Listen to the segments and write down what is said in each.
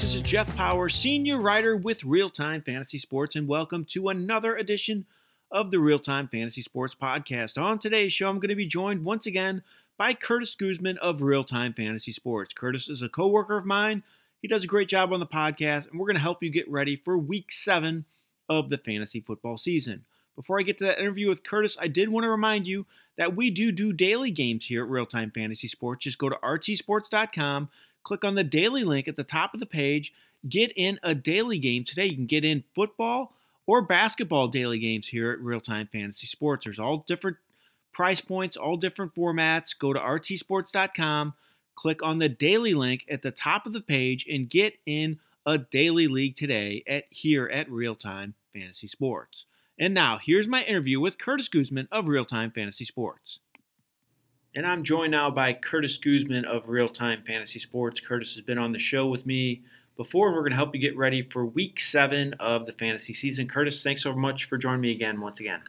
This is Jeff Power, senior writer with Real Time Fantasy Sports, and welcome to another edition of the Real Time Fantasy Sports Podcast. On today's show, I'm going to be joined once again by Curtis Guzman of Real Time Fantasy Sports. Curtis is a coworker of mine. He does a great job on the podcast, and we're going to help you get ready for week seven of the fantasy football season. Before I get to that interview with Curtis, I did want to remind you that we do do daily games here at Real Time Fantasy Sports. Just go to rtsports.com click on the daily link at the top of the page. Get in a daily game today. You can get in football or basketball daily games here at Real Time Fantasy Sports. There's all different price points, all different formats. Go to rtsports.com, click on the daily link at the top of the page, and get in a daily league today at here at Real Time Fantasy Sports. And now, here's my interview with Curtis Guzman of Real Time Fantasy Sports. And I'm joined now by Curtis Guzman of Real Time Fantasy Sports. Curtis has been on the show with me before, and we're going to help you get ready for week seven of the fantasy season. Curtis, thanks so much for joining me again, once again.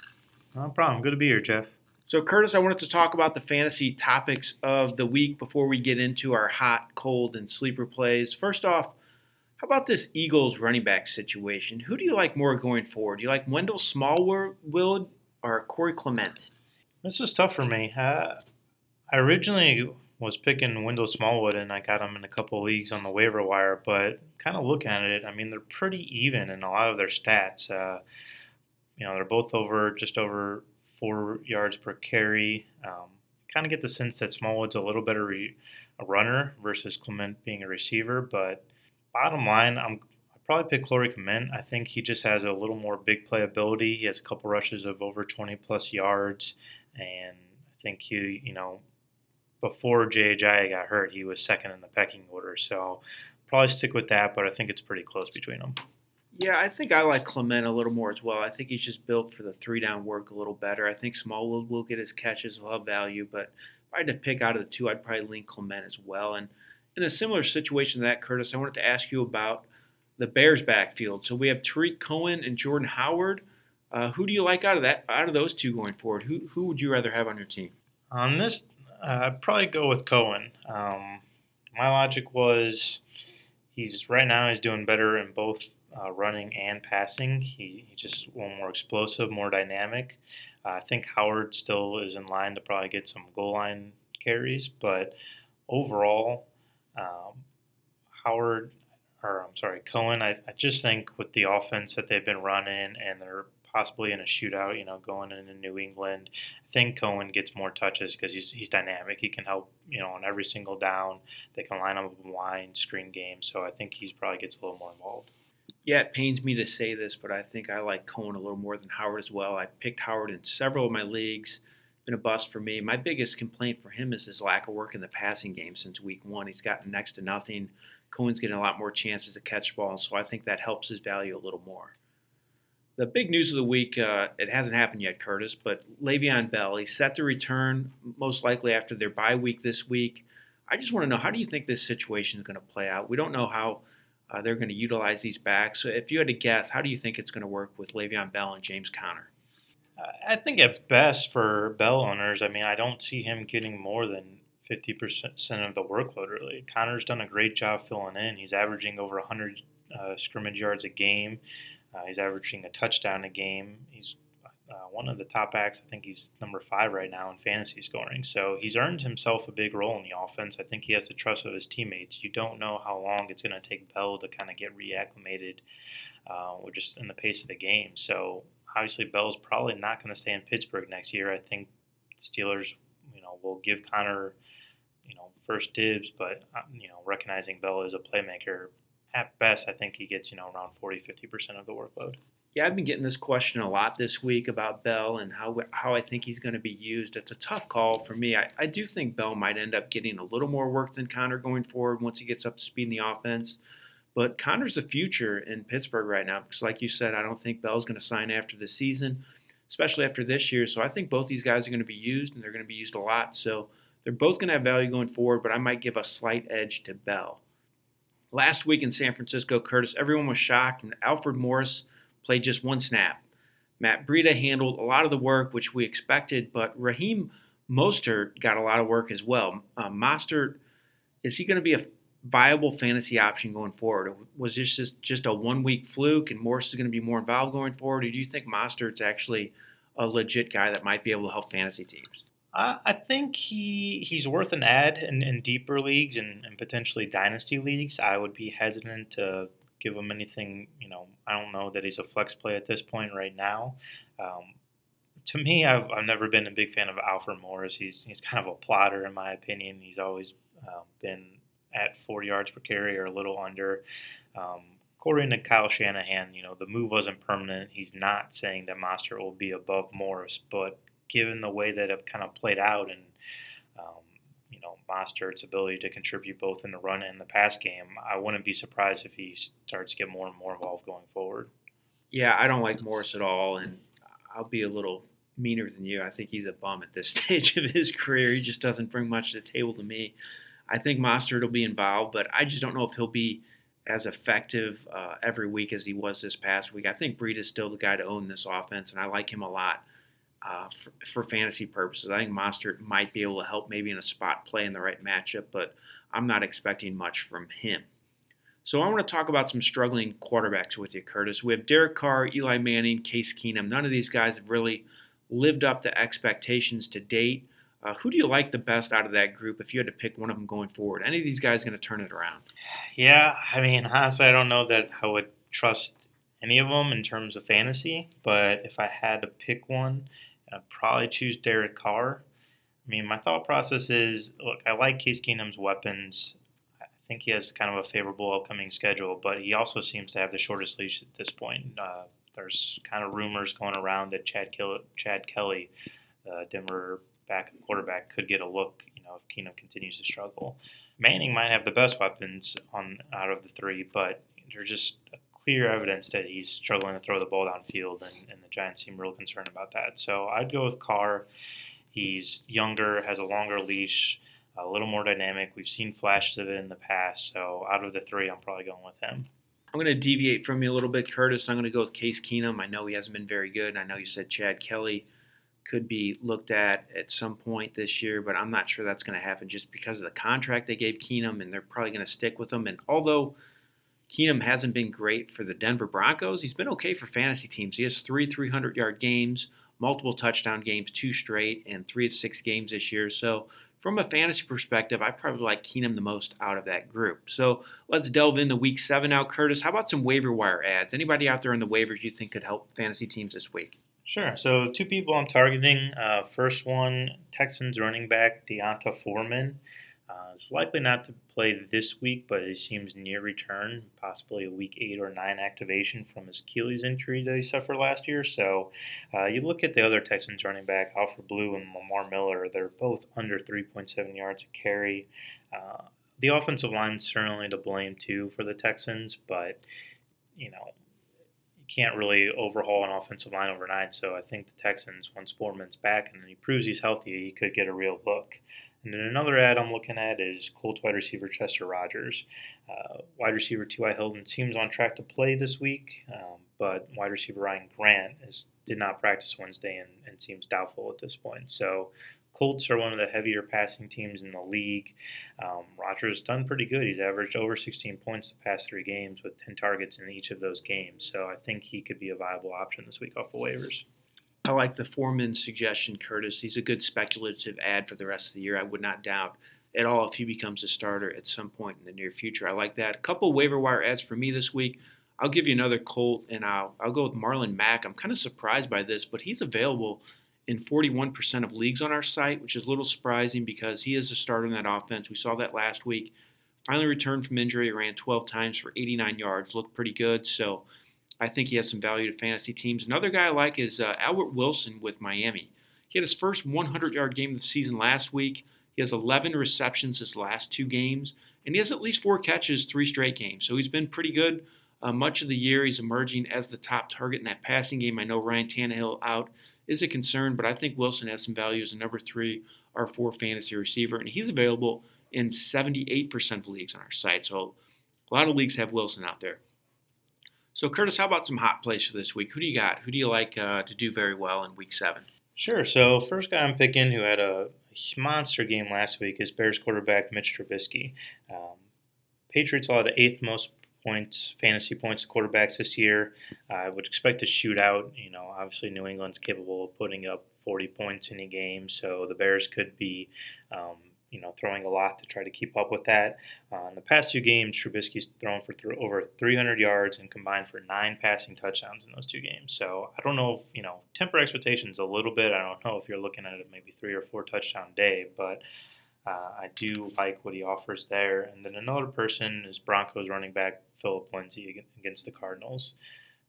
No problem. Good to be here, Jeff. So, Curtis, I wanted to talk about the fantasy topics of the week before we get into our hot, cold, and sleeper plays. First off, how about this Eagles running back situation? Who do you like more going forward? Do you like Wendell Smallwood or Corey Clement? This is tough for me. Uh, I originally was picking Wendell Smallwood, and I got him in a couple leagues on the waiver wire. But kind of looking at it, I mean, they're pretty even in a lot of their stats. Uh, you know, they're both over just over four yards per carry. Um, kind of get the sense that Smallwood's a little better re- a runner versus Clement being a receiver. But bottom line, I'm I probably pick Corey Clement. I think he just has a little more big play ability. He has a couple rushes of over 20 plus yards, and I think he, you know, before Ajayi got hurt, he was second in the pecking order. So probably stick with that, but I think it's pretty close between them. Yeah, I think I like Clement a little more as well. I think he's just built for the three down work a little better. I think Smallwood will get his catches, will have value, but if I had to pick out of the two, I'd probably lean Clement as well. And in a similar situation to that, Curtis, I wanted to ask you about the Bears backfield. So we have Tarik Cohen and Jordan Howard. Uh, who do you like out of that? Out of those two going forward, who who would you rather have on your team? On this I'd probably go with Cohen. Um, my logic was he's right now he's doing better in both uh, running and passing. He, just little more explosive, more dynamic. Uh, I think Howard still is in line to probably get some goal line carries, but overall, um, Howard or I'm sorry, Cohen. I, I just think with the offense that they've been running and they're possibly in a shootout, you know, going into New England. I think Cohen gets more touches because he's he's dynamic. He can help, you know, on every single down. They can line up a line, screen game. So I think he probably gets a little more involved. Yeah, it pains me to say this, but I think I like Cohen a little more than Howard as well. I picked Howard in several of my leagues. Been a bust for me. My biggest complaint for him is his lack of work in the passing game since week one. He's gotten next to nothing. Cohen's getting a lot more chances to catch balls, so I think that helps his value a little more. The big news of the week, uh, it hasn't happened yet, Curtis, but Le'Veon Bell, he's set to return most likely after their bye week this week. I just want to know how do you think this situation is going to play out? We don't know how uh, they're going to utilize these backs. So if you had to guess, how do you think it's going to work with Le'Veon Bell and James Conner? I think at best for Bell owners, I mean, I don't see him getting more than 50% of the workload, really. Conner's done a great job filling in. He's averaging over 100 uh, scrimmage yards a game. Uh, he's averaging a touchdown a game. He's uh, one of the top backs. I think he's number five right now in fantasy scoring. So he's earned himself a big role in the offense. I think he has the trust of his teammates. You don't know how long it's going to take Bell to kind of get reacclimated, uh, or just in the pace of the game. So obviously Bell's probably not going to stay in Pittsburgh next year. I think the Steelers, you know, will give Conner, you know, first dibs, but uh, you know, recognizing Bell as a playmaker, at best, I think he gets, you know, around 40, 50% of the workload. Yeah, I've been getting this question a lot this week about Bell and how how I think he's going to be used. It's a tough call for me. I, I do think Bell might end up getting a little more work than Conner going forward once he gets up to speed in the offense. But Conner's the future in Pittsburgh right now because, like you said, I don't think Bell's going to sign after the season, especially after this year. So I think both these guys are going to be used and they're going to be used a lot. So they're both going to have value going forward, but I might give a slight edge to Bell. Last week in San Francisco, Curtis, everyone was shocked and Alfred Morris played just one snap. Matt Breida handled a lot of the work, which we expected, but Raheem Mostert got a lot of work as well. Uh, Mostert, is he going to be a viable fantasy option going forward? Was this just, just a one week fluke and Morris is going to be more involved going forward? Or do you think Mostert's actually a legit guy that might be able to help fantasy teams? I think he he's worth an ad in, in deeper leagues and, and potentially dynasty leagues. I would be hesitant to give him anything. You know, I don't know that he's a flex play at this point right now. Um, to me, I've, I've never been a big fan of Alfred Morris. He's he's kind of a plotter in my opinion. He's always um, been at 40 yards per carry or a little under. Um, according to Kyle Shanahan, you know the move wasn't permanent. He's not saying that Mostert will be above Morris, but given the way that it kind of played out and um, you know Mostert's ability to contribute both in the run and the pass game, I wouldn't be surprised if he starts to get more and more involved going forward. Yeah, I don't like Morris at all, and I'll be a little meaner than you. I think he's a bum at this stage of his career. He just doesn't bring much to the table to me. I think Mostert will be involved, but I just don't know if he'll be as effective uh, every week as he was this past week. I think Breida is still the guy to own this offense, and I like him a lot uh, for, for, fantasy purposes. I think Mostert might be able to help maybe in a spot play in the right matchup, but I'm not expecting much from him. So I want to talk about some struggling quarterbacks with you, Curtis. We have Derek Carr, Eli Manning, Case Keenum. None of these guys have really lived up to expectations to date. Uh, who do you like the best out of that group if you had to pick one of them going forward? Any of these guys going to turn it around? Yeah, I mean, honestly, I don't know that I would trust any of them in terms of fantasy, but if I had to pick one, I'd probably choose Derek Carr. I mean, my thought process is look, I like Case Keenum's weapons. I think he has kind of a favorable upcoming schedule, but he also seems to have the shortest leash at this point. Uh, there's kind of rumors going around that Chad, Kill- Chad Kelly, uh, Denver back quarterback, could get a look. You know, if Keenum continues to struggle, Manning might have the best weapons on out of the three, but there's just clear evidence that he's struggling to throw the ball downfield, and, and the Giants seem real concerned about that. So I'd go with Carr. He's younger, has a longer leash, a little more dynamic. We've seen flashes of it in the past. So out of the three, I'm probably going with him. I'm going to deviate from you a little bit, Curtis. I'm going to go with Case Keenum. I know he hasn't been very good. And I know you said Chad Kelly could be looked at at some point this year, but I'm not sure that's going to happen just because of the contract they gave Keenum, and they're probably going to stick with him. And although Keenum hasn't been great for the Denver Broncos, he's been okay for fantasy teams. He has three 300 yard games, multiple touchdown games, two straight, and three of six games this year. So from a fantasy perspective, I probably like Keenum the most out of that group. So let's delve into week seven now, Curtis. How about some waiver wire ads? Anybody out there in the waivers you think could help fantasy teams this week? Sure. So two people I'm targeting. Uh, first one, Texans running back D'Onta Foreman. Uh, it's likely not to play this week, but it seems near return, possibly a week eight or nine activation from his Achilles injury that he suffered last year. So uh, you look at the other Texans running back, Alfred Blue and Lamar Miller, they're both under 3.7 yards a carry. Uh, the offensive line certainly to blame too for the Texans, but you know you can't really overhaul an offensive line overnight. So I think the Texans, once Foreman's back and he proves he's healthy, he could get a real look. And then another ad I'm looking at is Colts wide receiver Chester Rogers. Uh, wide receiver T.Y. Hilton seems on track to play this week, um, but wide receiver Ryan Grant is, did not practice Wednesday and, and seems doubtful at this point. So Colts are one of the heavier passing teams in the league. Um, Rogers has done pretty good. He's averaged over 16 points the past three games with 10 targets in each of those games. So I think he could be a viable option this week off the waivers. I like the Foreman suggestion, Curtis. He's a good speculative ad for the rest of the year. I would not doubt at all if he becomes a starter at some point in the near future. I like that. A couple waiver wire ads for me this week. I'll give you another Colt, and I'll I'll go with Marlon Mack. I'm kind of surprised by this, but he's available in 41% of leagues on our site, which is a little surprising because he is a starter in that offense. We saw that last week. Finally returned from injury, ran 12 times for 89 yards, looked pretty good. So I think he has some value to fantasy teams. Another guy I like is uh, Albert Wilson with Miami. He had his first 100 yard game of the season last week. He has 11 receptions his last two games, and he has at least four catches three straight games. So he's been pretty good uh, much of the year. He's emerging as the top target in that passing game. I know Ryan Tannehill out is a concern, but I think Wilson has some value as a number three or four fantasy receiver, and he's available in 78% of leagues on our site. So a lot of leagues have Wilson out there. So, Curtis, how about some hot plays for this week? Who do you got? Who do you like uh, to do very well in week seven? Sure. So, first guy I'm picking who had a monster game last week is Bears quarterback Mitch Trubisky. Um, Patriots allowed the eighth most points, fantasy points to quarterbacks this year. I would expect to shoot out. You know, obviously New England's capable of putting up 40 points in a game, so the Bears could be, um, you know, throwing a lot to try to keep up with that. Uh, in the past two games, Trubisky's thrown for th- over 300 yards and combined for nine passing touchdowns in those two games. So I don't know if, you know, temper expectations a little bit. I don't know if you're looking at a maybe three or four touchdown day, but uh, I do like what he offers there. And then another person is Broncos running back Phillip Lindsay against the Cardinals.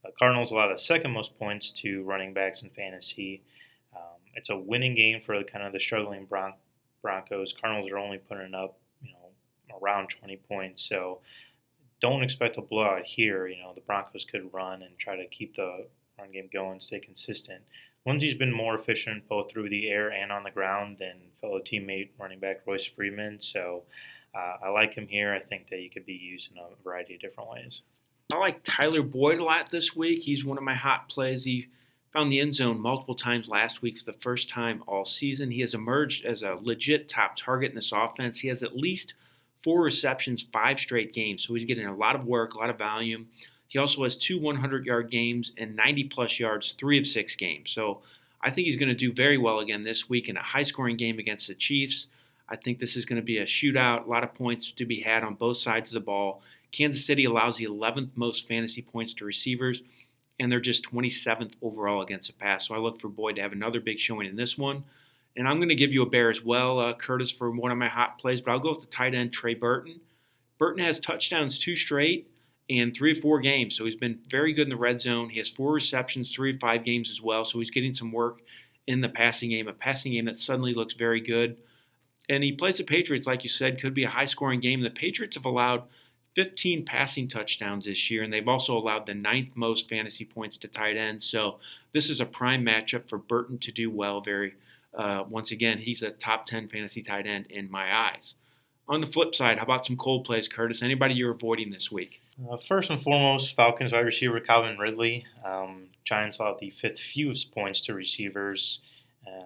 Uh, Cardinals allow the second most points to running backs in fantasy. Um, it's a winning game for kind of the struggling Bron- Broncos. Cardinals are only putting up, you know, around 20 points. So don't expect a blowout here. You know, the Broncos could run and try to keep the run game going, stay consistent. Lindsay's been more efficient both through the air and on the ground than fellow teammate running back Royce Freeman. So uh, I like him here. I think that he could be used in a variety of different ways. I like Tyler Boyd a lot this week. He's one of my hot plays. He found the end zone multiple times last week for the first time all season. He has emerged as a legit top target in this offense. He has at least four receptions, five straight games. So he's getting a lot of work, a lot of volume. He also has two 100 yard games and 90 plus yards, three of six games. So I think he's going to do very well again this week in a high scoring game against the Chiefs. I think this is going to be a shootout, a lot of points to be had on both sides of the ball. Kansas City allows the 11th most fantasy points to receivers, and they're just 27th overall against the pass. So I look for Boyd to have another big showing in this one. And I'm going to give you a bear as well, uh, Curtis, for one of my hot plays, but I'll go with the tight end, Trey Burton. Burton has touchdowns two straight in three or four games. So he's been very good in the red zone. He has four receptions, three or five games as well. So he's getting some work in the passing game, a passing game that suddenly looks very good. And he plays the Patriots, like you said, could be a high scoring game. The Patriots have allowed 15 passing touchdowns this year, and they've also allowed the ninth most fantasy points to tight ends. So this is a prime matchup for Burton to do well. Very, uh, once again, he's a top 10 fantasy tight end in my eyes. On the flip side, how about some cold plays, Curtis? Anybody you're avoiding this week? Uh, first and foremost, Falcons wide receiver Calvin Ridley. Um, Giants allowed the fifth fewest points to receivers. Uh,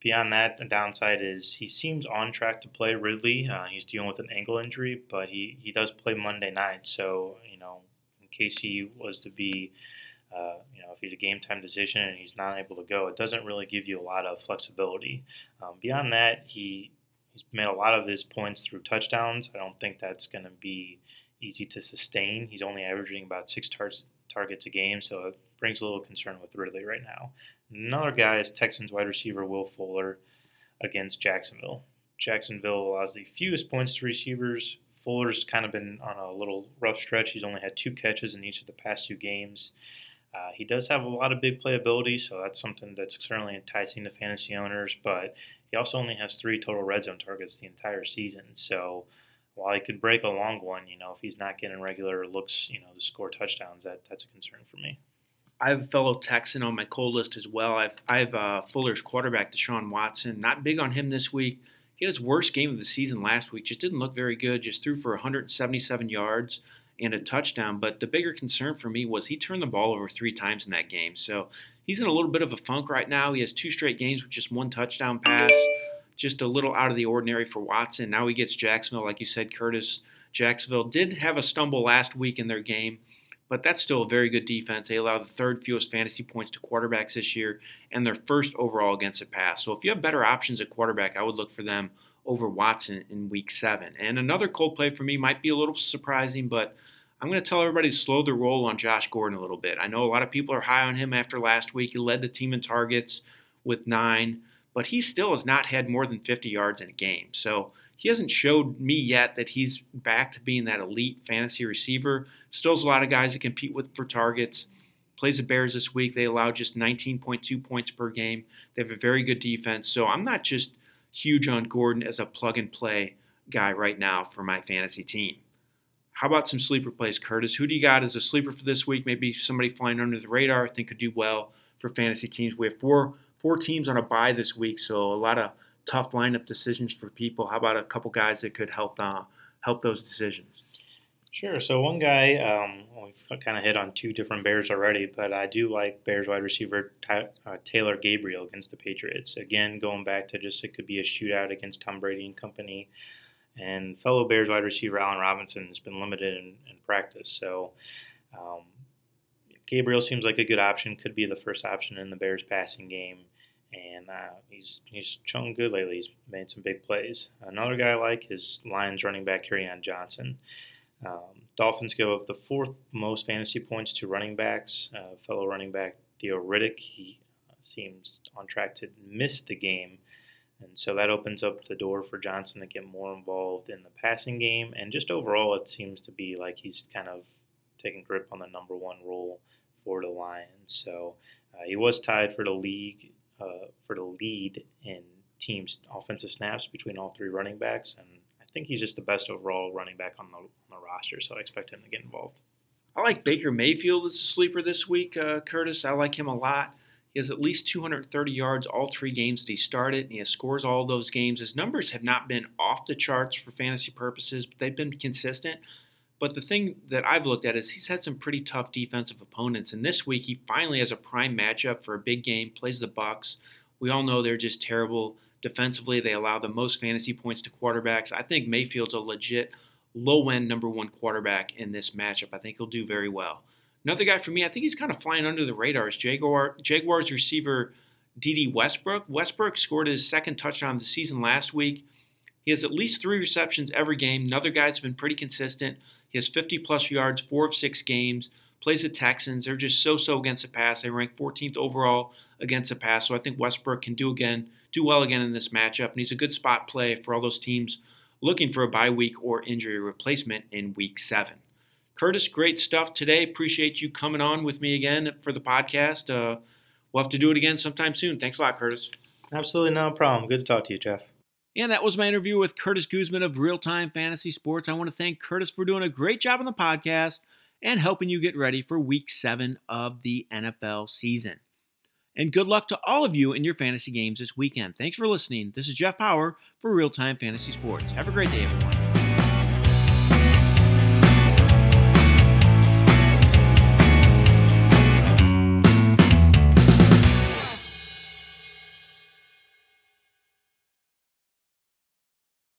beyond that, the downside is he seems on track to play Ridley. Uh, he's dealing with an ankle injury, but he, he does play Monday night. So, you know, in case he was to be, uh, you know, if he's a game time decision and he's not able to go, it doesn't really give you a lot of flexibility. Um, beyond that, he he's made a lot of his points through touchdowns. I don't think that's going to be easy to sustain. He's only averaging about six tar- targets a game, so it brings a little concern with Ridley right now. Another guy is Texans wide receiver Will Fuller against Jacksonville. Jacksonville allows the fewest points to receivers. Fuller's kind of been on a little rough stretch. He's only had two catches in each of the past two games. Uh, he does have a lot of big playability, so that's something that's certainly enticing to fantasy owners. But he also only has three total red zone targets the entire season. So while he could break a long one, you know, if he's not getting regular looks, you know, to score touchdowns, that that's a concern for me. I have a fellow Texan on my cold list as well. I've I have uh, Fuller's quarterback Deshaun Watson. Not big on him this week. He had his worst game of the season last week. Just didn't look very good. Just threw for 177 yards and a touchdown. But the bigger concern for me was he turned the ball over three times in that game. So he's in a little bit of a funk right now. He has two straight games with just one touchdown pass just a little out of the ordinary for Watson. Now he gets Jacksonville, like you said, Curtis. Jacksonville did have a stumble last week in their game, but that's still a very good defense. They allow the third fewest fantasy points to quarterbacks this year and their first overall against the pass. So if you have better options at quarterback, I would look for them over Watson in week seven. And another cold play for me might be a little surprising, but I'm going to tell everybody to slow the roll on Josh Gordon a little bit. I know a lot of people are high on him after last week. He led the team in targets with nine but he still has not had more than 50 yards in a game. So he hasn't showed me yet that he's back to being that elite fantasy receiver. Still has a lot of guys to compete with for targets. Plays the Bears this week. They allow just 19.2 points per game. They have a very good defense. So I'm not just huge on Gordon as a plug and play guy right now for my fantasy team. How about some sleeper plays, Curtis? Who do you got as a sleeper for this week? Maybe somebody flying under the radar I think could do well for fantasy teams. We have four four teams on a bye this week, so a lot of tough lineup decisions for people. How about a couple guys that could help uh, help those decisions? Sure. So one guy, um, we've kind of hit on two different Bears already, but I do like Bears wide receiver Ty, uh, Taylor Gabriel against the Patriots. Again, going back to just it could be a shootout against Tom Brady and company. And fellow Bears wide receiver Allen Robinson has been limited in, in practice. So um, Gabriel seems like a good option, could be the first option in the Bears passing game. And uh, he's he's shown good lately. He's made some big plays. Another guy I like is Lions running back Kerryon Johnson. Um, Dolphins give up the fourth most fantasy points to running backs. Uh, fellow running back Theo Riddick, he seems on track to miss the game. And so that opens up the door for Johnson to get more involved in the passing game. And just overall, it seems to be like he's kind of taking grip on the number one role for the Lions. So uh, he was tied for the league uh, for the lead in teams offensive snaps between all three running backs. And I think he's just the best overall running back on the, on the roster. So I expect him to get involved. I like Baker Mayfield as a sleeper this week, uh, Curtis. I like him a lot. He has at least 230 yards all three games that he started, and he has scores all those games. His numbers have not been off the charts for fantasy purposes, but they've been consistent. But the thing that I've looked at is he's had some pretty tough defensive opponents, and this week he finally has a prime matchup for a big game. Plays the Bucs. We all know they're just terrible defensively. They allow the most fantasy points to quarterbacks. I think Mayfield's a legit low end number one quarterback in this matchup. I think he'll do very well. Another guy for me, I think he's kind of flying under the radar, is Jaguar, Jaguars receiver Dede Westbrook. Westbrook scored his second touchdown of the season last week. He has at least three receptions every game. Another guy that's been pretty consistent. He has 50 plus yards, four of six games. Plays the Texans. They're just so-so against the pass. They rank 14th overall against the pass. So I think Westbrook can do again, do well again in this matchup, and he's a good spot play for all those teams looking for a bye week or injury replacement in week seven. Curtis, great stuff today. Appreciate you coming on with me again for the podcast. Uh, we'll have to do it again sometime soon. Thanks a lot, Curtis. Absolutely no problem. Good to talk to you, Jeff. And that was my interview with Curtis Guzman of Real Time Fantasy Sports. I want to thank Curtis for doing a great job on the podcast and helping you get ready for week seven of the NFL season. And good luck to all of you in your fantasy games this weekend. Thanks for listening. This is Jeff Power for Real Time Fantasy Sports. Have a great day, everyone.